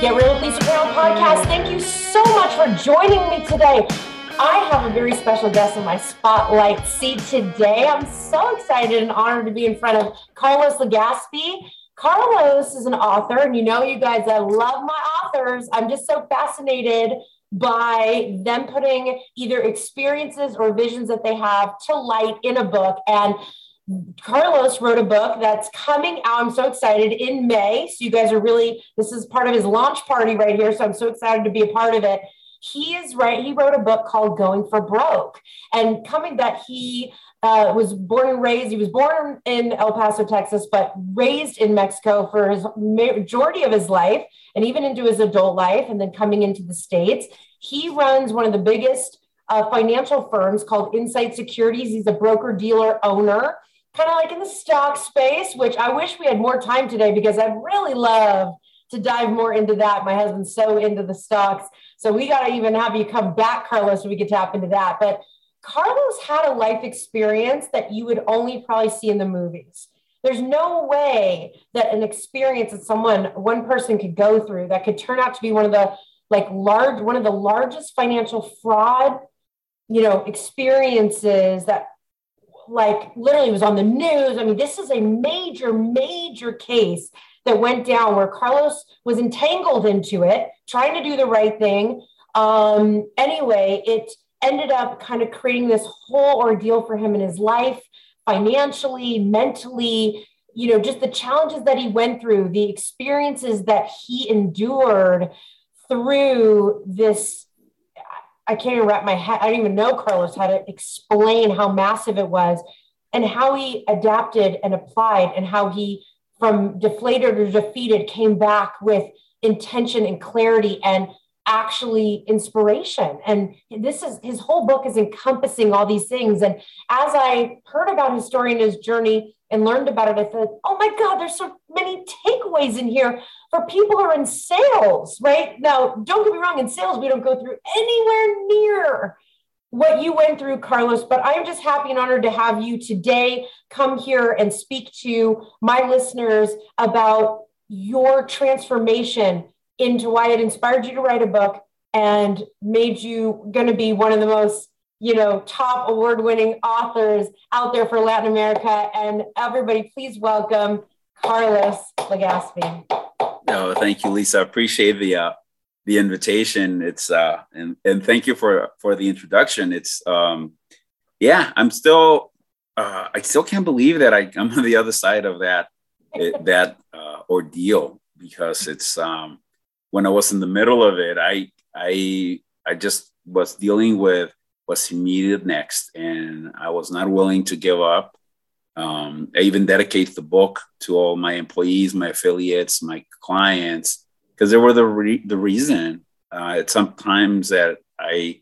Get Real with Lisa Carroll podcast. Thank you so much for joining me today. I have a very special guest in my spotlight seat today. I'm so excited and honored to be in front of Carlos Legaspi. Carlos is an author, and you know, you guys, I love my authors. I'm just so fascinated by them putting either experiences or visions that they have to light in a book. And Carlos wrote a book that's coming out. I'm so excited in May. So you guys are really, this is part of his launch party right here. So I'm so excited to be a part of it. He is right. He wrote a book called Going for Broke. And coming that he uh, was born and raised, he was born in El Paso, Texas, but raised in Mexico for his majority of his life and even into his adult life, and then coming into the States. He runs one of the biggest uh, financial firms called Insight Securities. He's a broker dealer owner kind of like in the stock space, which I wish we had more time today because I'd really love to dive more into that. My husband's so into the stocks. So we got to even have you come back, Carlos, so we could tap into that. But Carlos had a life experience that you would only probably see in the movies. There's no way that an experience that someone, one person could go through that could turn out to be one of the like large, one of the largest financial fraud, you know, experiences that like literally was on the news. I mean, this is a major, major case that went down where Carlos was entangled into it, trying to do the right thing. Um, anyway, it ended up kind of creating this whole ordeal for him in his life, financially, mentally, you know, just the challenges that he went through, the experiences that he endured through this I can't even wrap my head. I don't even know Carlos how to explain how massive it was and how he adapted and applied and how he from deflated or defeated came back with intention and clarity and actually inspiration and this is his whole book is encompassing all these things and as i heard about his story and his journey and learned about it, I thought, oh my God, there's so many takeaways in here for people who are in sales, right? Now, don't get me wrong, in sales, we don't go through anywhere near what you went through, Carlos, but I'm just happy and honored to have you today come here and speak to my listeners about your transformation into why it inspired you to write a book and made you going to be one of the most you know, top award winning authors out there for Latin America. And everybody, please welcome Carlos Legaspi. No, thank you, Lisa. I appreciate the uh, the invitation. It's uh, and and thank you for for the introduction. It's um, yeah, I'm still uh, I still can't believe that I, I'm on the other side of that that uh, ordeal because it's um, when I was in the middle of it, I I I just was dealing with what's immediate next. And I was not willing to give up. Um, I even dedicate the book to all my employees, my affiliates, my clients, because they were the re- the reason. Uh, sometimes that I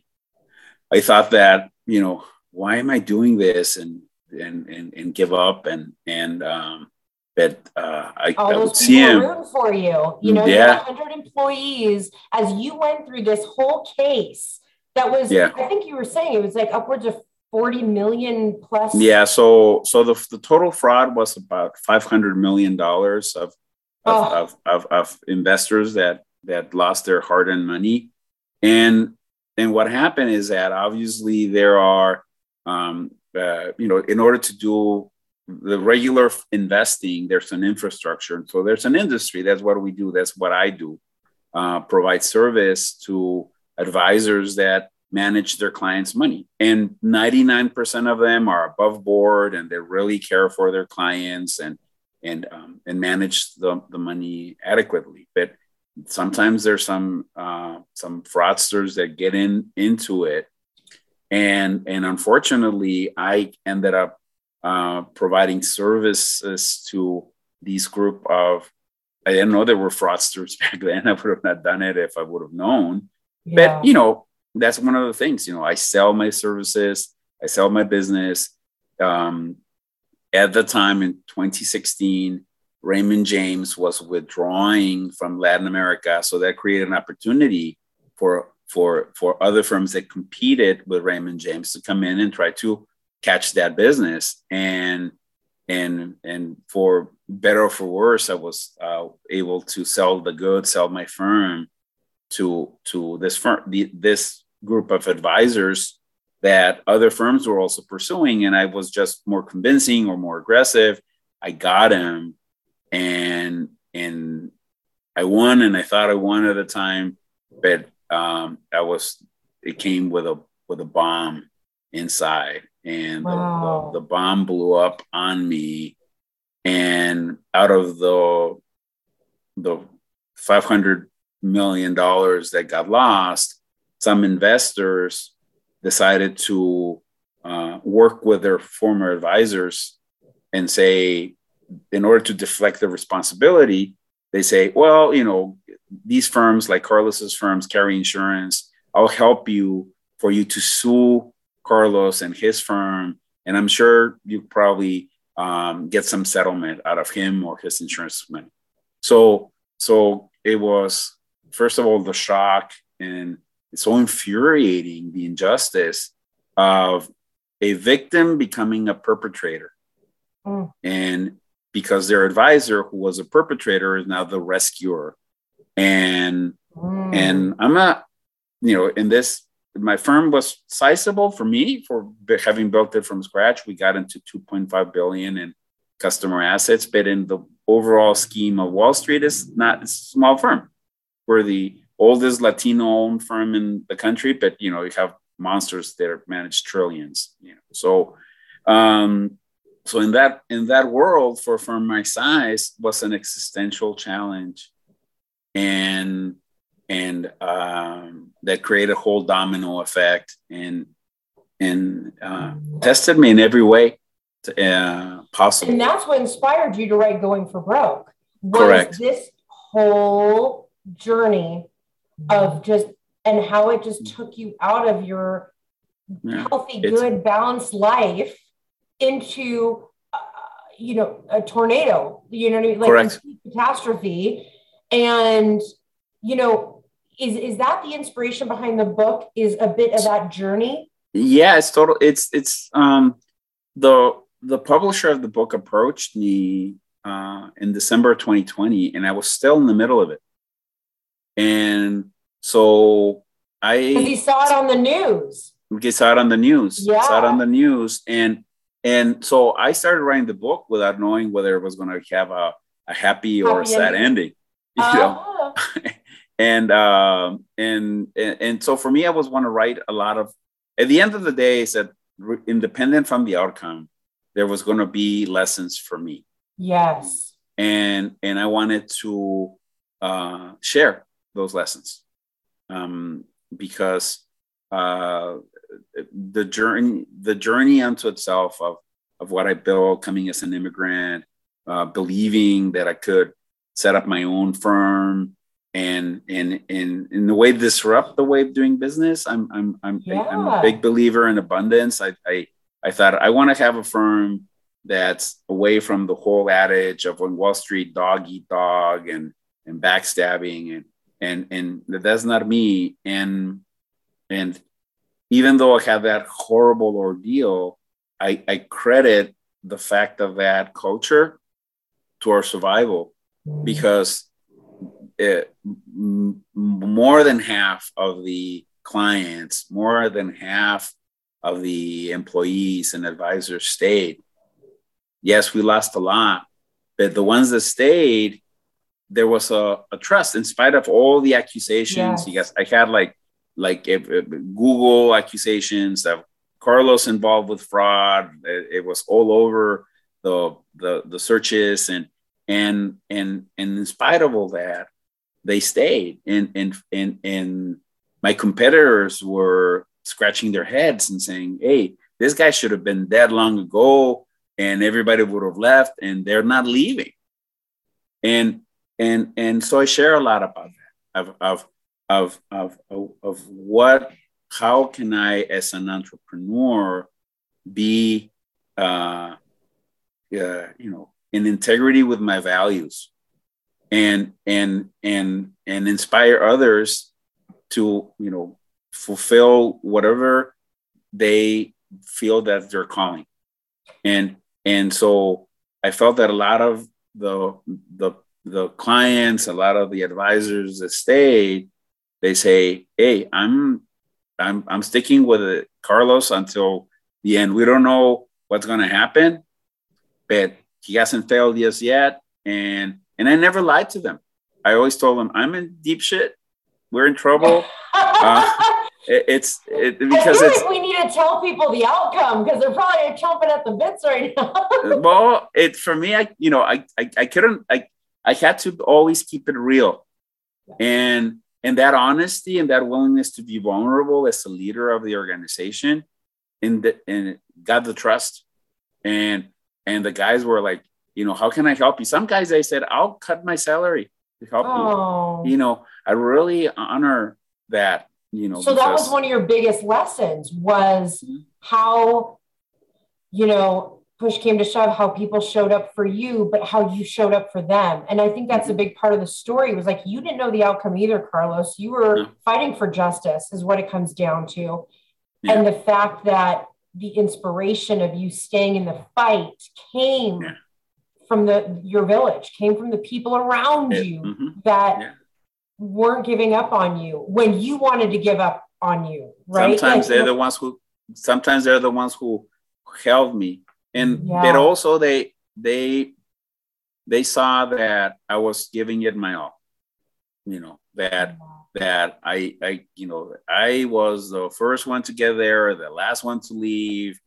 I thought that you know why am I doing this and and and, and give up and and um, that uh, I, all I would see him rooting for you. You know, yeah. you 100 employees as you went through this whole case that was, yeah. I think you were saying it was like upwards of 40 million plus. Yeah. So, so the, the total fraud was about 500 million dollars of, of, oh. of, of, of investors that, that lost their hard earned money. And, and what happened is that obviously there are, um, uh, you know, in order to do the regular investing, there's an infrastructure. And so there's an industry. That's what we do. That's what I do. Uh, provide service to advisors that manage their clients' money. And 99% of them are above board and they really care for their clients and and um, and manage the, the money adequately. But sometimes there's some uh, some fraudsters that get in into it. And and unfortunately, I ended up uh, providing services to this group of I didn't know there were fraudsters back then. I would have not done it if I would have known. Yeah. But you know, that's one of the things. You know, I sell my services, I sell my business. Um, at the time in 2016, Raymond James was withdrawing from Latin America, so that created an opportunity for for for other firms that competed with Raymond James to come in and try to catch that business. And and and for better or for worse, I was uh, able to sell the goods, sell my firm to to this firm, the, this group of advisors that other firms were also pursuing, and I was just more convincing or more aggressive. I got him, and and I won, and I thought I won at the time, but um, I was it came with a with a bomb inside, and wow. the, the, the bomb blew up on me, and out of the the 500 million dollars that got lost, some investors decided to uh, work with their former advisors and say, in order to deflect the responsibility, they say, well, you know, these firms like Carlos's firms carry insurance. I'll help you for you to sue Carlos and his firm. And I'm sure you probably um, get some settlement out of him or his insurance money. So, so it was first of all the shock and it's so infuriating the injustice of a victim becoming a perpetrator. Mm. And because their advisor, who was a perpetrator, is now the rescuer. And mm. and I'm not, you know, in this, my firm was sizable for me for having built it from scratch. We got into 2.5 billion in customer assets, but in the overall scheme of Wall Street, is not a small firm. We're the oldest Latino-owned firm in the country, but you know, you have monsters that manage trillions. You know, so um, so in that in that world for a firm my size was an existential challenge and and um, that created a whole domino effect and and uh, tested me in every way to, uh, possible. And that's what inspired you to write going for broke was correct. this whole journey of just and how it just took you out of your yeah, healthy good balanced life into uh, you know a tornado you know what i mean? Like catastrophe. And you know is is that the inspiration behind the book is a bit of that journey yeah it's total it's it's um the the publisher of the book approached me uh, in december of 2020 and i was still in the middle of it and so i he saw it on the news he saw it on the news yeah. saw it on the news and and so I started writing the book without knowing whether it was going to have a, a happy or a sad ending. You know? And, um, and and so for me, I was want to write a lot of. At the end of the day, I said, independent from the outcome, there was going to be lessons for me. Yes. And and I wanted to uh, share those lessons um, because uh, the journey the journey unto itself of of what I built coming as an immigrant, uh, believing that I could set up my own firm and and and in the way disrupt the way of doing business. I'm I'm I'm, yeah. I'm a big believer in abundance. I I, I thought I want to have a firm that's away from the whole adage of when Wall Street dog eat dog and and backstabbing and and and that's not me and and even though I had that horrible ordeal, I, I credit the fact of that culture to our survival mm. because it, m- more than half of the clients, more than half of the employees and advisors stayed. Yes, we lost a lot, but the ones that stayed, there was a, a trust in spite of all the accusations. Yes. I had like like if, if Google accusations that Carlos involved with fraud. It, it, was all over the, the the searches and and and and in spite of all that, they stayed. And and and and my competitors were scratching their heads and saying, "Hey, this guy should have been dead long ago, and everybody would have left, and they're not leaving." And and and so I share a lot about that of of of, of, of, of what, how can I, as an entrepreneur, be, uh, uh, you know, in integrity with my values and, and, and, and inspire others to, you know, fulfill whatever they feel that they're calling. And, and so I felt that a lot of the the the clients, a lot of the advisors that stayed, they say, "Hey, I'm I'm I'm sticking with it, Carlos until the end. We don't know what's going to happen, but he hasn't failed us yet." And and I never lied to them. I always told them, "I'm in deep shit. We're in trouble." uh, it, it's it, because it's, like we need to tell people the outcome because they're probably chomping at the bits right now. well, it for me, I you know, I, I I couldn't I I had to always keep it real, and and that honesty and that willingness to be vulnerable as a leader of the organization, and the, and got the trust, and and the guys were like, you know, how can I help you? Some guys I said, I'll cut my salary to help oh. you. You know, I really honor that you know so because... that was one of your biggest lessons was mm-hmm. how you know push came to shove how people showed up for you but how you showed up for them and i think that's a mm-hmm. big part of the story was like you didn't know the outcome either carlos you were fighting for justice is what it comes down to yeah. and the fact that the inspiration of you staying in the fight came yeah. From the your village came from the people around you mm-hmm. that weren't giving up on you when you wanted to give up on you, right? Sometimes like, they're the ones who sometimes they're the ones who held me. And yeah. but also they they they saw that I was giving it my all. You know, that that I I you know I was the first one to get there, the last one to leave,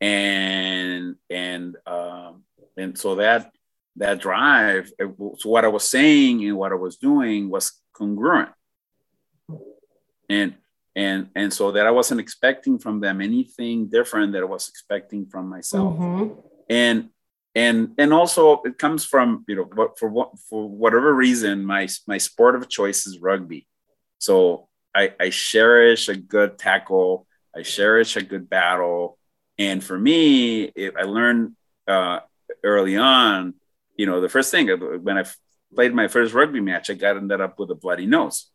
and and um and so that that drive so what i was saying and what i was doing was congruent. And and and so that i wasn't expecting from them anything different that i was expecting from myself. Mm-hmm. and and and also it comes from you know for what for whatever reason my my sport of choice is rugby. So i i cherish a good tackle. I cherish a good battle. And for me if i learned uh, early on you know the first thing when i played my first rugby match, I got ended up with a bloody nose.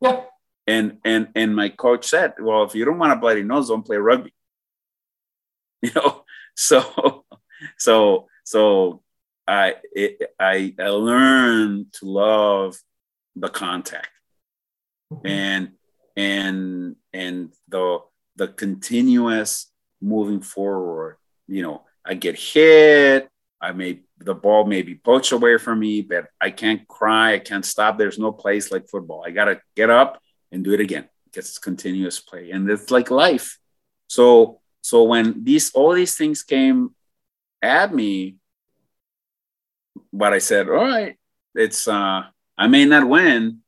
Yeah. And and and my coach said, "Well, if you don't want a bloody nose, don't play rugby." You know, so so so I it, I I learned to love the contact mm-hmm. and and and the the continuous moving forward. You know, I get hit, I may the ball may be poached away from me, but I can't cry. I can't stop. There's no place like football. I gotta get up and do it again because it's continuous play, and it's like life. So so when these all these things came at me, but I said, all right, it's uh I may not win,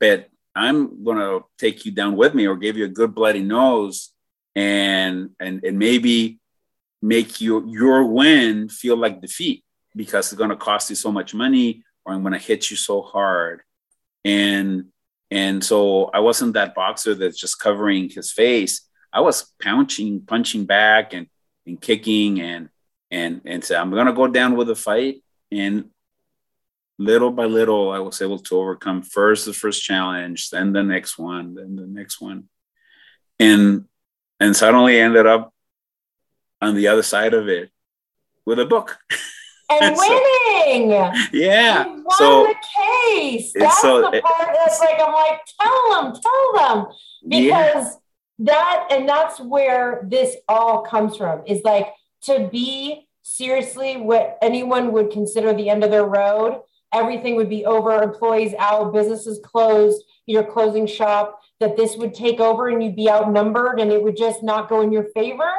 but I'm gonna take you down with me or give you a good bloody nose and and and maybe make your your win feel like defeat because it's going to cost you so much money or i'm going to hit you so hard. And and so i wasn't that boxer that's just covering his face. I was punching punching back and and kicking and and and so i'm going to go down with the fight. And little by little i was able to overcome first the first challenge then the next one then the next one. And and suddenly ended up on the other side of it with a book. And winning. So, yeah. You won so, the case. That's so, the part that's like, I'm like, tell them, tell them. Because yeah. that, and that's where this all comes from is like to be seriously what anyone would consider the end of their road. Everything would be over, employees out, businesses closed, your closing shop, that this would take over and you'd be outnumbered and it would just not go in your favor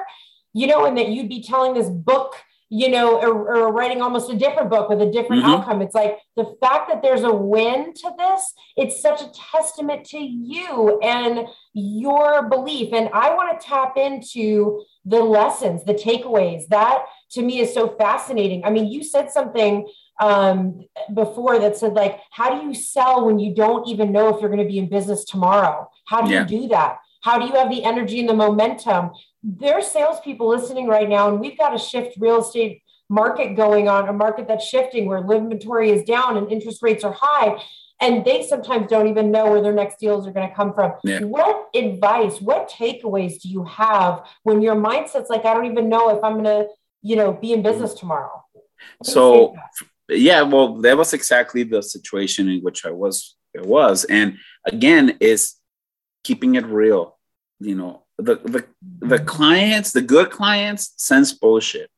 you know, and that you'd be telling this book, you know, or, or writing almost a different book with a different mm-hmm. outcome. It's like the fact that there's a win to this, it's such a testament to you and your belief. And I want to tap into the lessons, the takeaways. That to me is so fascinating. I mean, you said something um, before that said, like, how do you sell when you don't even know if you're going to be in business tomorrow? How do yeah. you do that? How do you have the energy and the momentum? There's salespeople listening right now, and we've got a shift real estate market going on, a market that's shifting where inventory is down and interest rates are high. And they sometimes don't even know where their next deals are going to come from. Yeah. What advice, what takeaways do you have when your mindset's like, I don't even know if I'm going to, you know, be in business tomorrow? So yeah, well, that was exactly the situation in which I was. It was, and again, is keeping it real. You know, the the the mm. clients, the good clients, sense bullshit,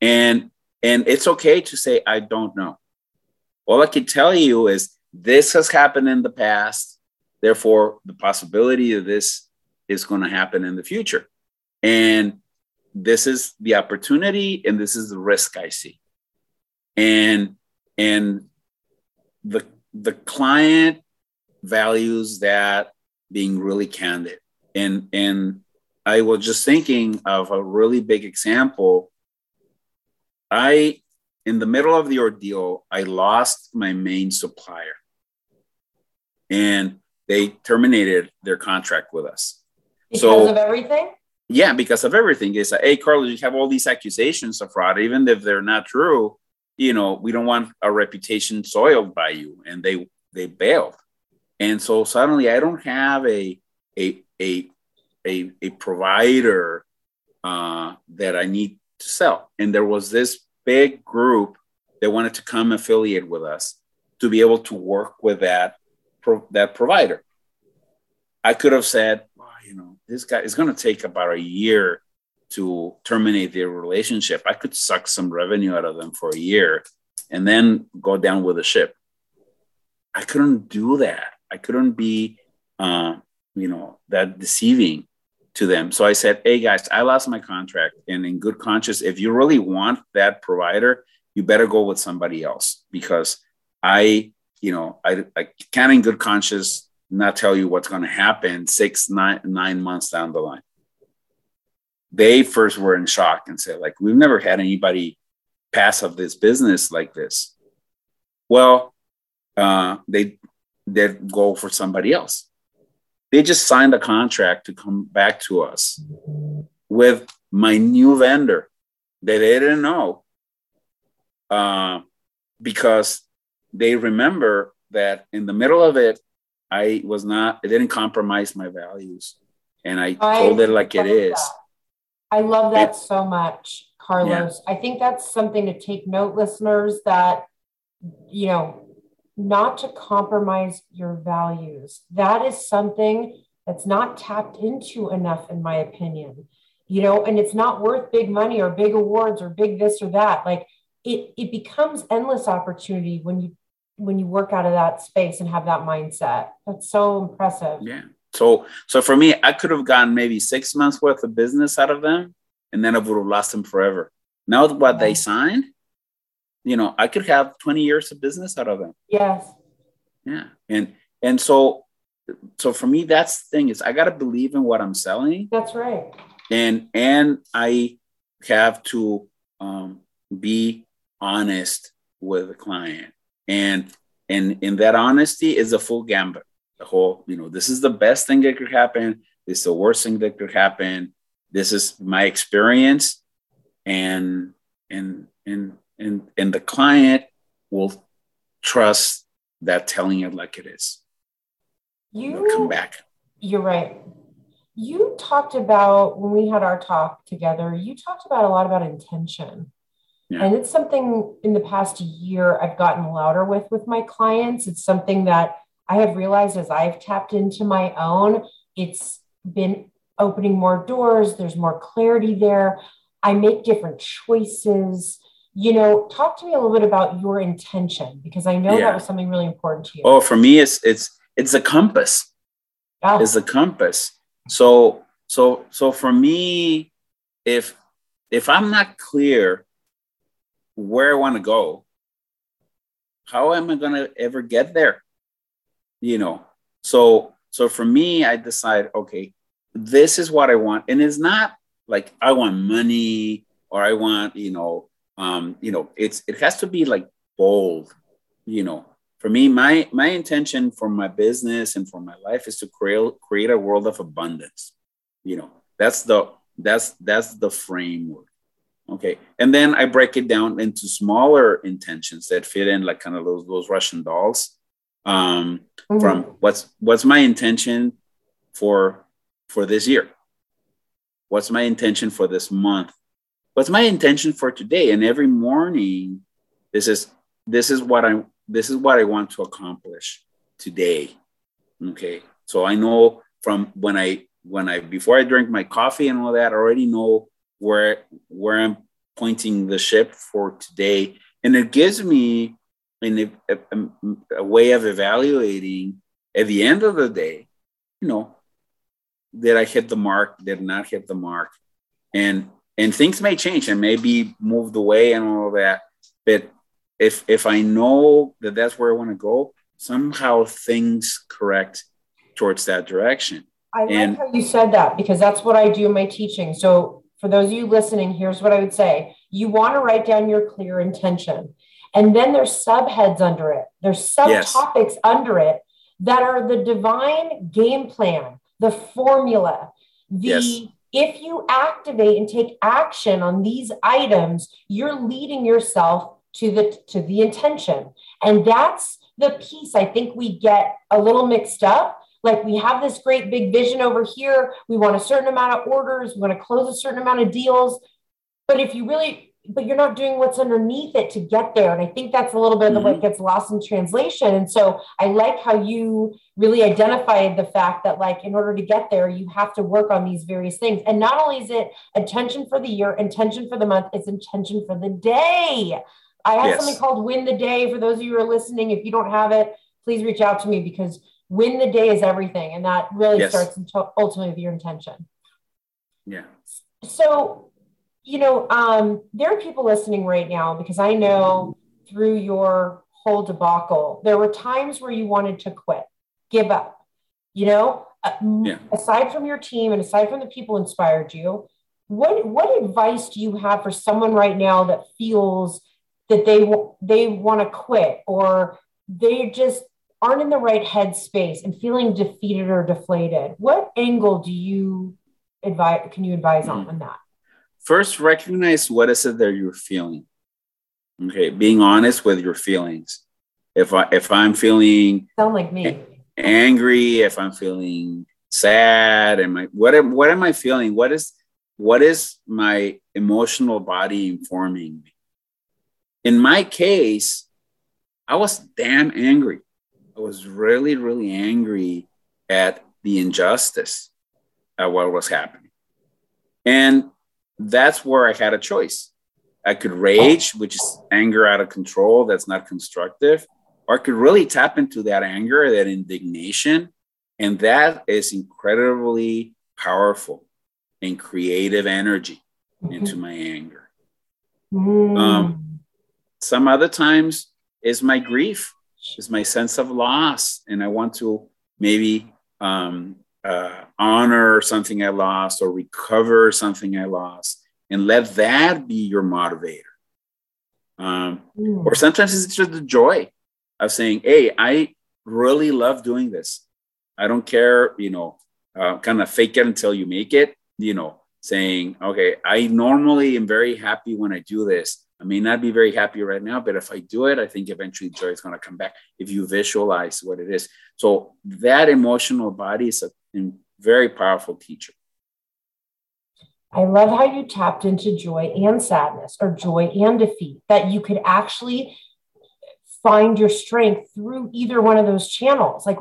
and and it's okay to say I don't know. All I can tell you is this has happened in the past. Therefore, the possibility of this is going to happen in the future, and this is the opportunity, and this is the risk I see. And and the the client values that being really candid and and i was just thinking of a really big example. I in the middle of the ordeal i lost my main supplier. And they terminated their contract with us. Because so, of everything? Yeah because of everything. They said hey carlos you have all these accusations of fraud. Even if they're not true you know, we don't want our reputation soiled by you. And they they bailed. And so suddenly I don't have a a a a, a provider uh, that I need to sell. And there was this big group that wanted to come affiliate with us to be able to work with that pro- that provider. I could have said, well, you know, this guy is going to take about a year to terminate their relationship, I could suck some revenue out of them for a year and then go down with the ship. I couldn't do that. I couldn't be, uh, you know, that deceiving to them. So I said, hey guys, I lost my contract. And in good conscience, if you really want that provider, you better go with somebody else because I, you know, I, I can't in good conscience not tell you what's going to happen six, nine, nine months down the line they first were in shock and said, like, we've never had anybody pass of this business like this. Well, uh, they they go for somebody else. They just signed a contract to come back to us with my new vendor that they didn't know uh, because they remember that in the middle of it, I was not, I didn't compromise my values. And I, I told it like it is. That. I love that it, so much, Carlos. Yeah. I think that's something to take note, listeners, that, you know, not to compromise your values. That is something that's not tapped into enough, in my opinion. You know, and it's not worth big money or big awards or big this or that. Like it, it becomes endless opportunity when you when you work out of that space and have that mindset. That's so impressive. Yeah. So, so for me, I could have gotten maybe six months worth of business out of them, and then I would have lost them forever. Now, what they signed, you know, I could have 20 years of business out of them. Yes. Yeah. And, and so, so for me, that's the thing is I got to believe in what I'm selling. That's right. And, and I have to um, be honest with the client. And, and in that honesty is a full gambit the whole, you know, this is the best thing that could happen. This is the worst thing that could happen. This is my experience. And and and and and the client will trust that telling it like it is. You They'll come back. You're right. You talked about when we had our talk together, you talked about a lot about intention. Yeah. And it's something in the past year I've gotten louder with with my clients. It's something that I have realized as I've tapped into my own, it's been opening more doors. There's more clarity there. I make different choices. You know, talk to me a little bit about your intention because I know yeah. that was something really important to you. Oh, for me, it's it's it's a compass. Oh. It's a compass. So so so for me, if if I'm not clear where I want to go, how am I going to ever get there? you know so so for me i decide okay this is what i want and it's not like i want money or i want you know um you know it's it has to be like bold you know. For me my my intention for my business and for my life is to create create a world of abundance you know. That's the that's that's the framework okay? And then i break it down into smaller intentions that fit in like kind of those those russian dolls. Um, mm-hmm. from what's what's my intention for for this year? What's my intention for this month what's my intention for today? And every morning, this is this is what I this is what I want to accomplish today. Okay. So I know from when I when I before I drink my coffee and all that, I already know where where I'm pointing the ship for today. And it gives me a, a, a way of evaluating at the end of the day, you know, did I hit the mark? Did not hit the mark? And and things may change and maybe moved away and all that. But if if I know that that's where I want to go, somehow things correct towards that direction. I and, like how you said that because that's what I do in my teaching. So for those of you listening, here's what I would say: you want to write down your clear intention, and then there's subheads under it. There's subtopics yes. under it that are the divine game plan, the formula, the yes if you activate and take action on these items, you're leading yourself to the to the intention. And that's the piece I think we get a little mixed up. Like we have this great big vision over here. We want a certain amount of orders, we want to close a certain amount of deals. But if you really but you're not doing what's underneath it to get there. And I think that's a little bit of the mm-hmm. what gets lost in translation. And so I like how you really identified the fact that, like, in order to get there, you have to work on these various things. And not only is it intention for the year, intention for the month, it's intention for the day. I have yes. something called Win the Day. For those of you who are listening, if you don't have it, please reach out to me because win the day is everything. And that really yes. starts ultimately with your intention. Yeah. So you know, um, there are people listening right now because I know through your whole debacle, there were times where you wanted to quit, give up. You know, uh, yeah. aside from your team and aside from the people inspired you, what what advice do you have for someone right now that feels that they they want to quit or they just aren't in the right headspace and feeling defeated or deflated? What angle do you advise? Can you advise mm-hmm. on, on that? First recognize what is it that you're feeling. Okay being honest with your feelings. If i if i'm feeling sound like me. angry if i'm feeling sad and my what am, what am i feeling? What is what is my emotional body informing me? In my case i was damn angry. I was really really angry at the injustice at what was happening. And that's where I had a choice. I could rage, which is anger out of control, that's not constructive, or I could really tap into that anger, that indignation. And that is incredibly powerful and creative energy mm-hmm. into my anger. Mm. Um, some other times is my grief, is my sense of loss. And I want to maybe um, uh, honor something I lost or recover something I lost, and let that be your motivator. Um, mm. Or sometimes it's just the joy of saying, "Hey, I really love doing this. I don't care, you know, uh, kind of fake it until you make it." You know, saying, "Okay, I normally am very happy when I do this. I may not be very happy right now, but if I do it, I think eventually joy is going to come back if you visualize what it is. So that emotional body is a very powerful teacher. I love how you tapped into joy and sadness or joy and defeat, that you could actually find your strength through either one of those channels. Like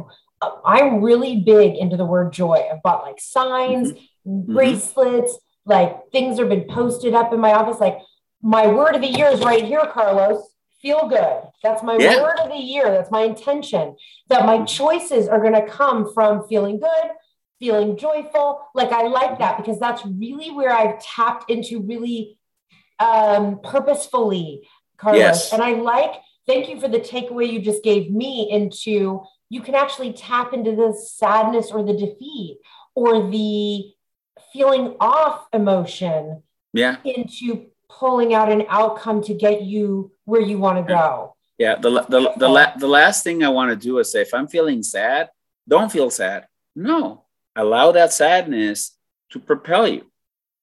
I'm really big into the word joy. I've bought like signs, mm-hmm. bracelets, mm-hmm. like things have been posted up in my office. Like my word of the year is right here, Carlos. Feel good. That's my yeah. word of the year. That's my intention. That my choices are going to come from feeling good, feeling joyful. Like I like that because that's really where I've tapped into really um, purposefully, Carlos. Yes. And I like, thank you for the takeaway you just gave me into you can actually tap into the sadness or the defeat or the feeling off emotion yeah into pulling out an outcome to get you where you want to go. Yeah the, the, the, la- the last thing i want to do is say if i'm feeling sad don't feel sad. No allow that sadness to propel you.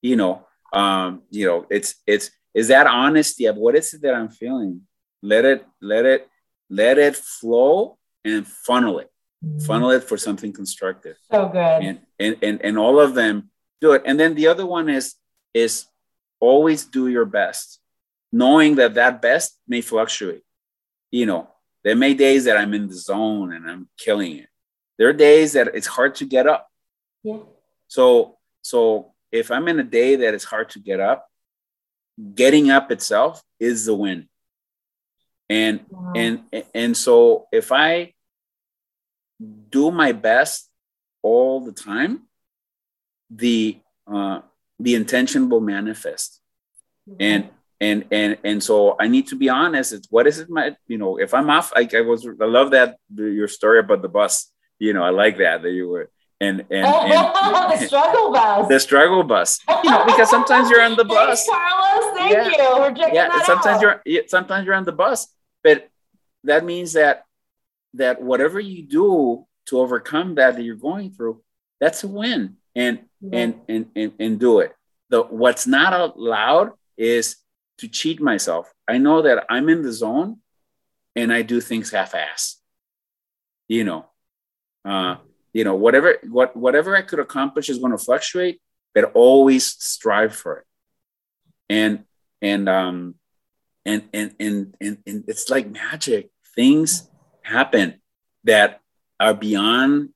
You know um you know it's it's is that honesty of what is it that i'm feeling? Let it let it let it flow and funnel it. Mm-hmm. funnel it for something constructive. So good. And, and and and all of them do it. And then the other one is is always do your best, knowing that that best may fluctuate. You know, there may days that I'm in the zone and I'm killing it. There are days that it's hard to get up. Yeah. So, so if I'm in a day that it's hard to get up, getting up itself is the win. And wow. and and so if I do my best all the time, the uh, the intention will manifest. Mm-hmm. And and and and so I need to be honest. It's what is it? My you know, if I'm off, I, I was I love that your story about the bus. You know, I like that that you were and and, and the struggle bus. The struggle bus. You know, because sometimes you're on the bus. Thanks, Carlos, thank yeah. you. We're checking yeah, that sometimes out. you're sometimes you're on the bus, but that means that that whatever you do to overcome that that you're going through, that's a win. And mm-hmm. and, and and and do it. The what's not allowed is to cheat myself. I know that I'm in the zone and I do things half-ass. You know, uh, you know, whatever what whatever I could accomplish is going to fluctuate, but always strive for it. And and um and and and and, and it's like magic. Things happen that are beyond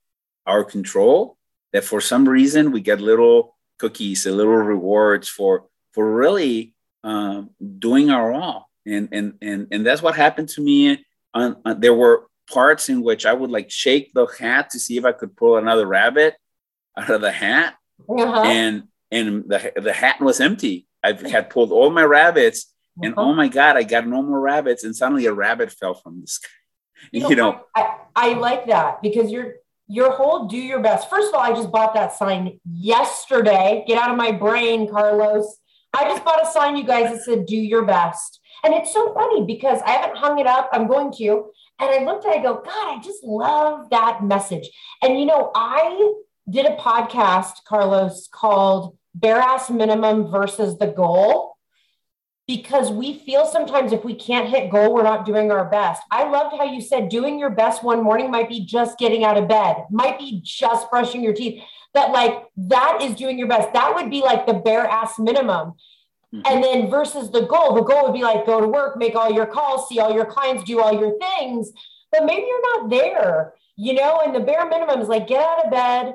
our control. That for some reason we get little cookies, a little rewards for for really um, doing our all. And and and and that's what happened to me. On, on, there were parts in which I would like shake the hat to see if I could pull another rabbit out of the hat, uh-huh. and and the the hat was empty. I had pulled all my rabbits, and uh-huh. oh my god, I got no more rabbits, and suddenly a rabbit fell from the sky. You know, you know I, I like that because you're your whole do your best. First of all, I just bought that sign yesterday. Get out of my brain, Carlos. I just bought a sign, you guys, that said do your best. And it's so funny because I haven't hung it up. I'm going to. And I looked at it, I go, God, I just love that message. And you know, I did a podcast, Carlos, called Bare Ass Minimum versus the Goal because we feel sometimes if we can't hit goal, we're not doing our best. I loved how you said doing your best one morning might be just getting out of bed, might be just brushing your teeth. That like that is doing your best. That would be like the bare ass minimum. Mm-hmm. And then versus the goal, the goal would be like go to work, make all your calls, see all your clients, do all your things. But maybe you're not there, you know, and the bare minimum is like get out of bed,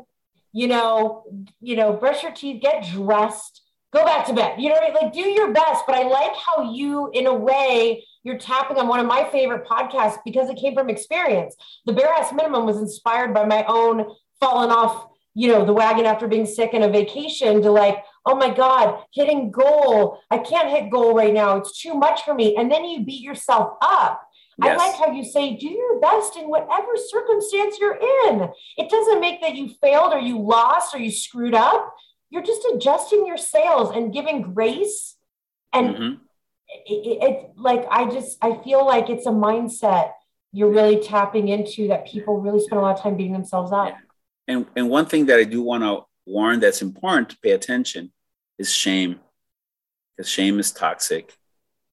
you know, you know, brush your teeth, get dressed, go back to bed. You know, like do your best. But I like how you, in a way, you're tapping on one of my favorite podcasts because it came from experience. The bare ass minimum was inspired by my own falling off, you know, the wagon after being sick and a vacation to like, oh my God, hitting goal. I can't hit goal right now. It's too much for me. And then you beat yourself up. Yes. I like how you say, do your best in whatever circumstance you're in. It doesn't make that you failed or you lost or you screwed up. You're just adjusting your sails and giving grace. And mm-hmm. it, it, it, like, I just, I feel like it's a mindset you're really tapping into that people really spend a lot of time beating themselves up. Yeah. And, and one thing that I do want to warn that's important to pay attention is shame because shame is toxic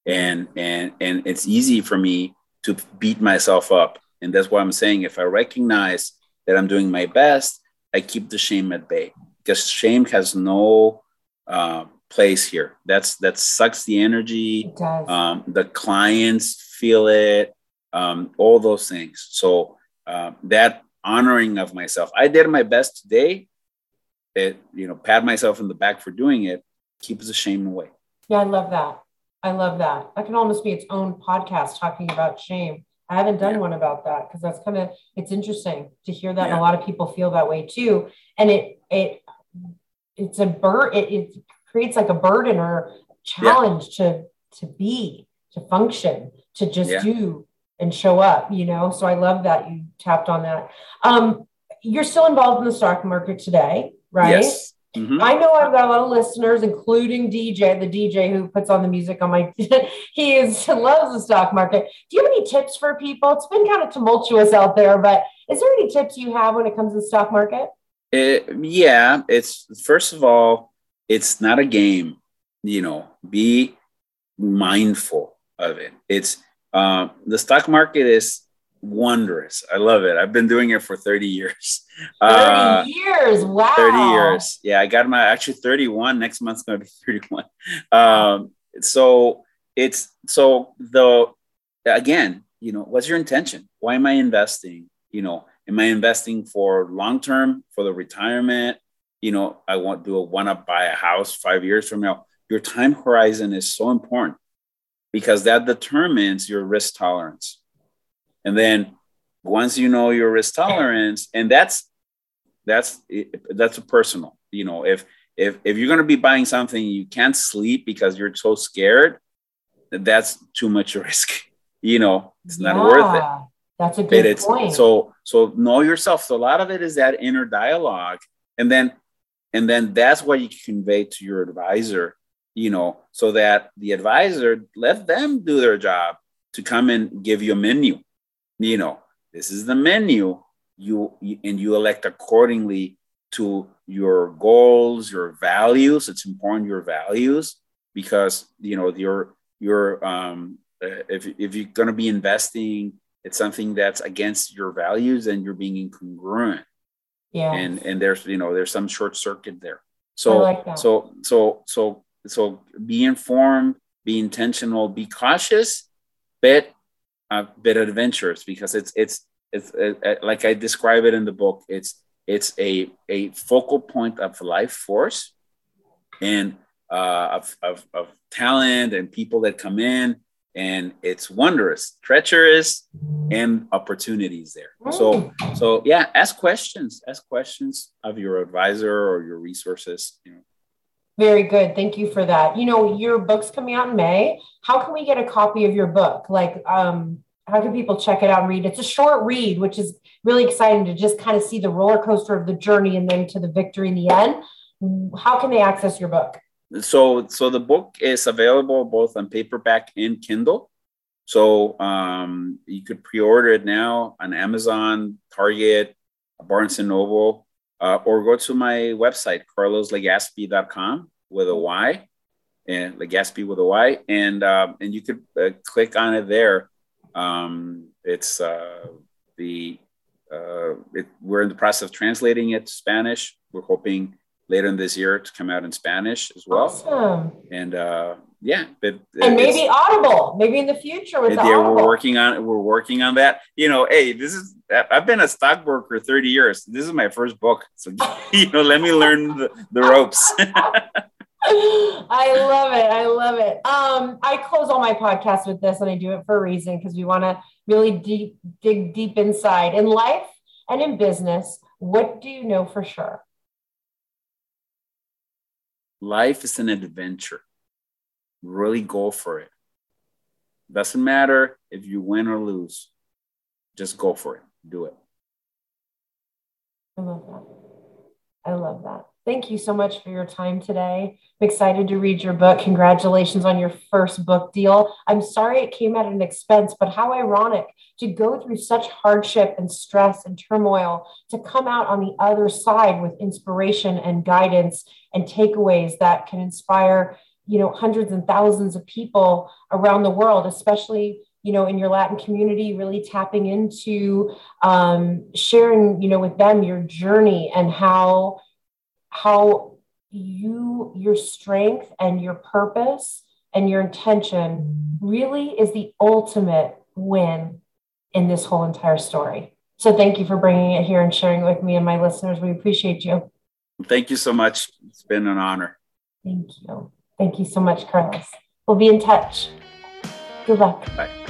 and and and it's easy for me to beat myself up and that's why i'm saying if i recognize that i'm doing my best i keep the shame at bay because shame has no uh, place here that's that sucks the energy um, the clients feel it um, all those things so uh, that honoring of myself i did my best today it, you know, pat myself in the back for doing it, keeps the shame away. Yeah, I love that. I love that. That can almost be its own podcast talking about shame. I haven't done yeah. one about that because that's kind of it's interesting to hear that. Yeah. And a lot of people feel that way too. And it it it's a burden. It, it, creates like a burden or challenge yeah. to to be, to function, to just do and show up. You know. So I love that you tapped on that. Um, you're still involved in the stock market today right? Yes. Mm-hmm. I know I've got a lot of listeners, including DJ, the DJ who puts on the music on my. he is loves the stock market. Do you have any tips for people? It's been kind of tumultuous out there, but is there any tips you have when it comes to the stock market? It, yeah, it's first of all, it's not a game. You know, be mindful of it. It's uh, the stock market is wondrous. I love it. I've been doing it for 30 years. 30 uh, years. Wow. 30 years. Yeah, I got my actually 31. Next month's going to be 31. Um, so it's so the again, you know, what's your intention? Why am I investing? You know, am I investing for long term for the retirement? You know, I want do a want to buy a house five years from now. Your time horizon is so important because that determines your risk tolerance and then once you know your risk tolerance, and that's that's that's personal, you know, if if if you're gonna be buying something you can't sleep because you're so scared, that's too much risk. You know, it's not yeah, worth it. That's a good it's, point. So so know yourself. So a lot of it is that inner dialogue, and then and then that's what you convey to your advisor you know so that the advisor let them do their job to come and give you a menu you know, this is the menu. You, and you elect accordingly to your goals, your values. It's important your values because you know your your um, uh, if if you're going to be investing, it's something that's against your values and you're being incongruent. Yeah. And and there's you know there's some short circuit there. So like so so so so be informed, be intentional, be cautious, but a bit adventurous because it's it's it's uh, uh, like I describe it in the book. It's it's a a focal point of life force and uh, of, of, of talent and people that come in and it's wondrous treacherous and opportunities there. So so yeah ask questions. Ask questions of your advisor or your resources you know. Very good. Thank you for that. You know your book's coming out in may. How can we get a copy of your book? Like um how can people check it out and read? It's a short read, which is really exciting to just kind of see the roller coaster of the journey and then to the victory in the end. How can they access your book? So, so the book is available both on paperback and Kindle. So um, you could pre-order it now on Amazon, Target, Barnes and Noble, uh, or go to my website, carloslegaspi.com with a Y, and Legaspi with a Y, and uh, and you could uh, click on it there um, it's uh, the uh, it, we're in the process of translating it to Spanish. We're hoping later in this year to come out in Spanish as well. Awesome. And uh, yeah, but and maybe Audible, maybe in the future with the yeah, we're working on we're working on that. You know, hey, this is I've been a stockbroker 30 years. This is my first book, so you know, let me learn the, the ropes. I love it. I love it. Um, I close all my podcasts with this, and I do it for a reason because we want to really deep dig deep inside in life and in business. What do you know for sure? Life is an adventure. Really go for it. Doesn't matter if you win or lose. Just go for it. Do it. I love that. I love that. Thank you so much for your time today. I'm excited to read your book. Congratulations on your first book deal. I'm sorry it came at an expense, but how ironic to go through such hardship and stress and turmoil to come out on the other side with inspiration and guidance and takeaways that can inspire, you know, hundreds and thousands of people around the world, especially you know in your latin community really tapping into um, sharing you know with them your journey and how how you your strength and your purpose and your intention really is the ultimate win in this whole entire story. So thank you for bringing it here and sharing it with me and my listeners. We appreciate you. Thank you so much. It's been an honor. Thank you. Thank you so much, Carlos. We'll be in touch. Good luck. Bye.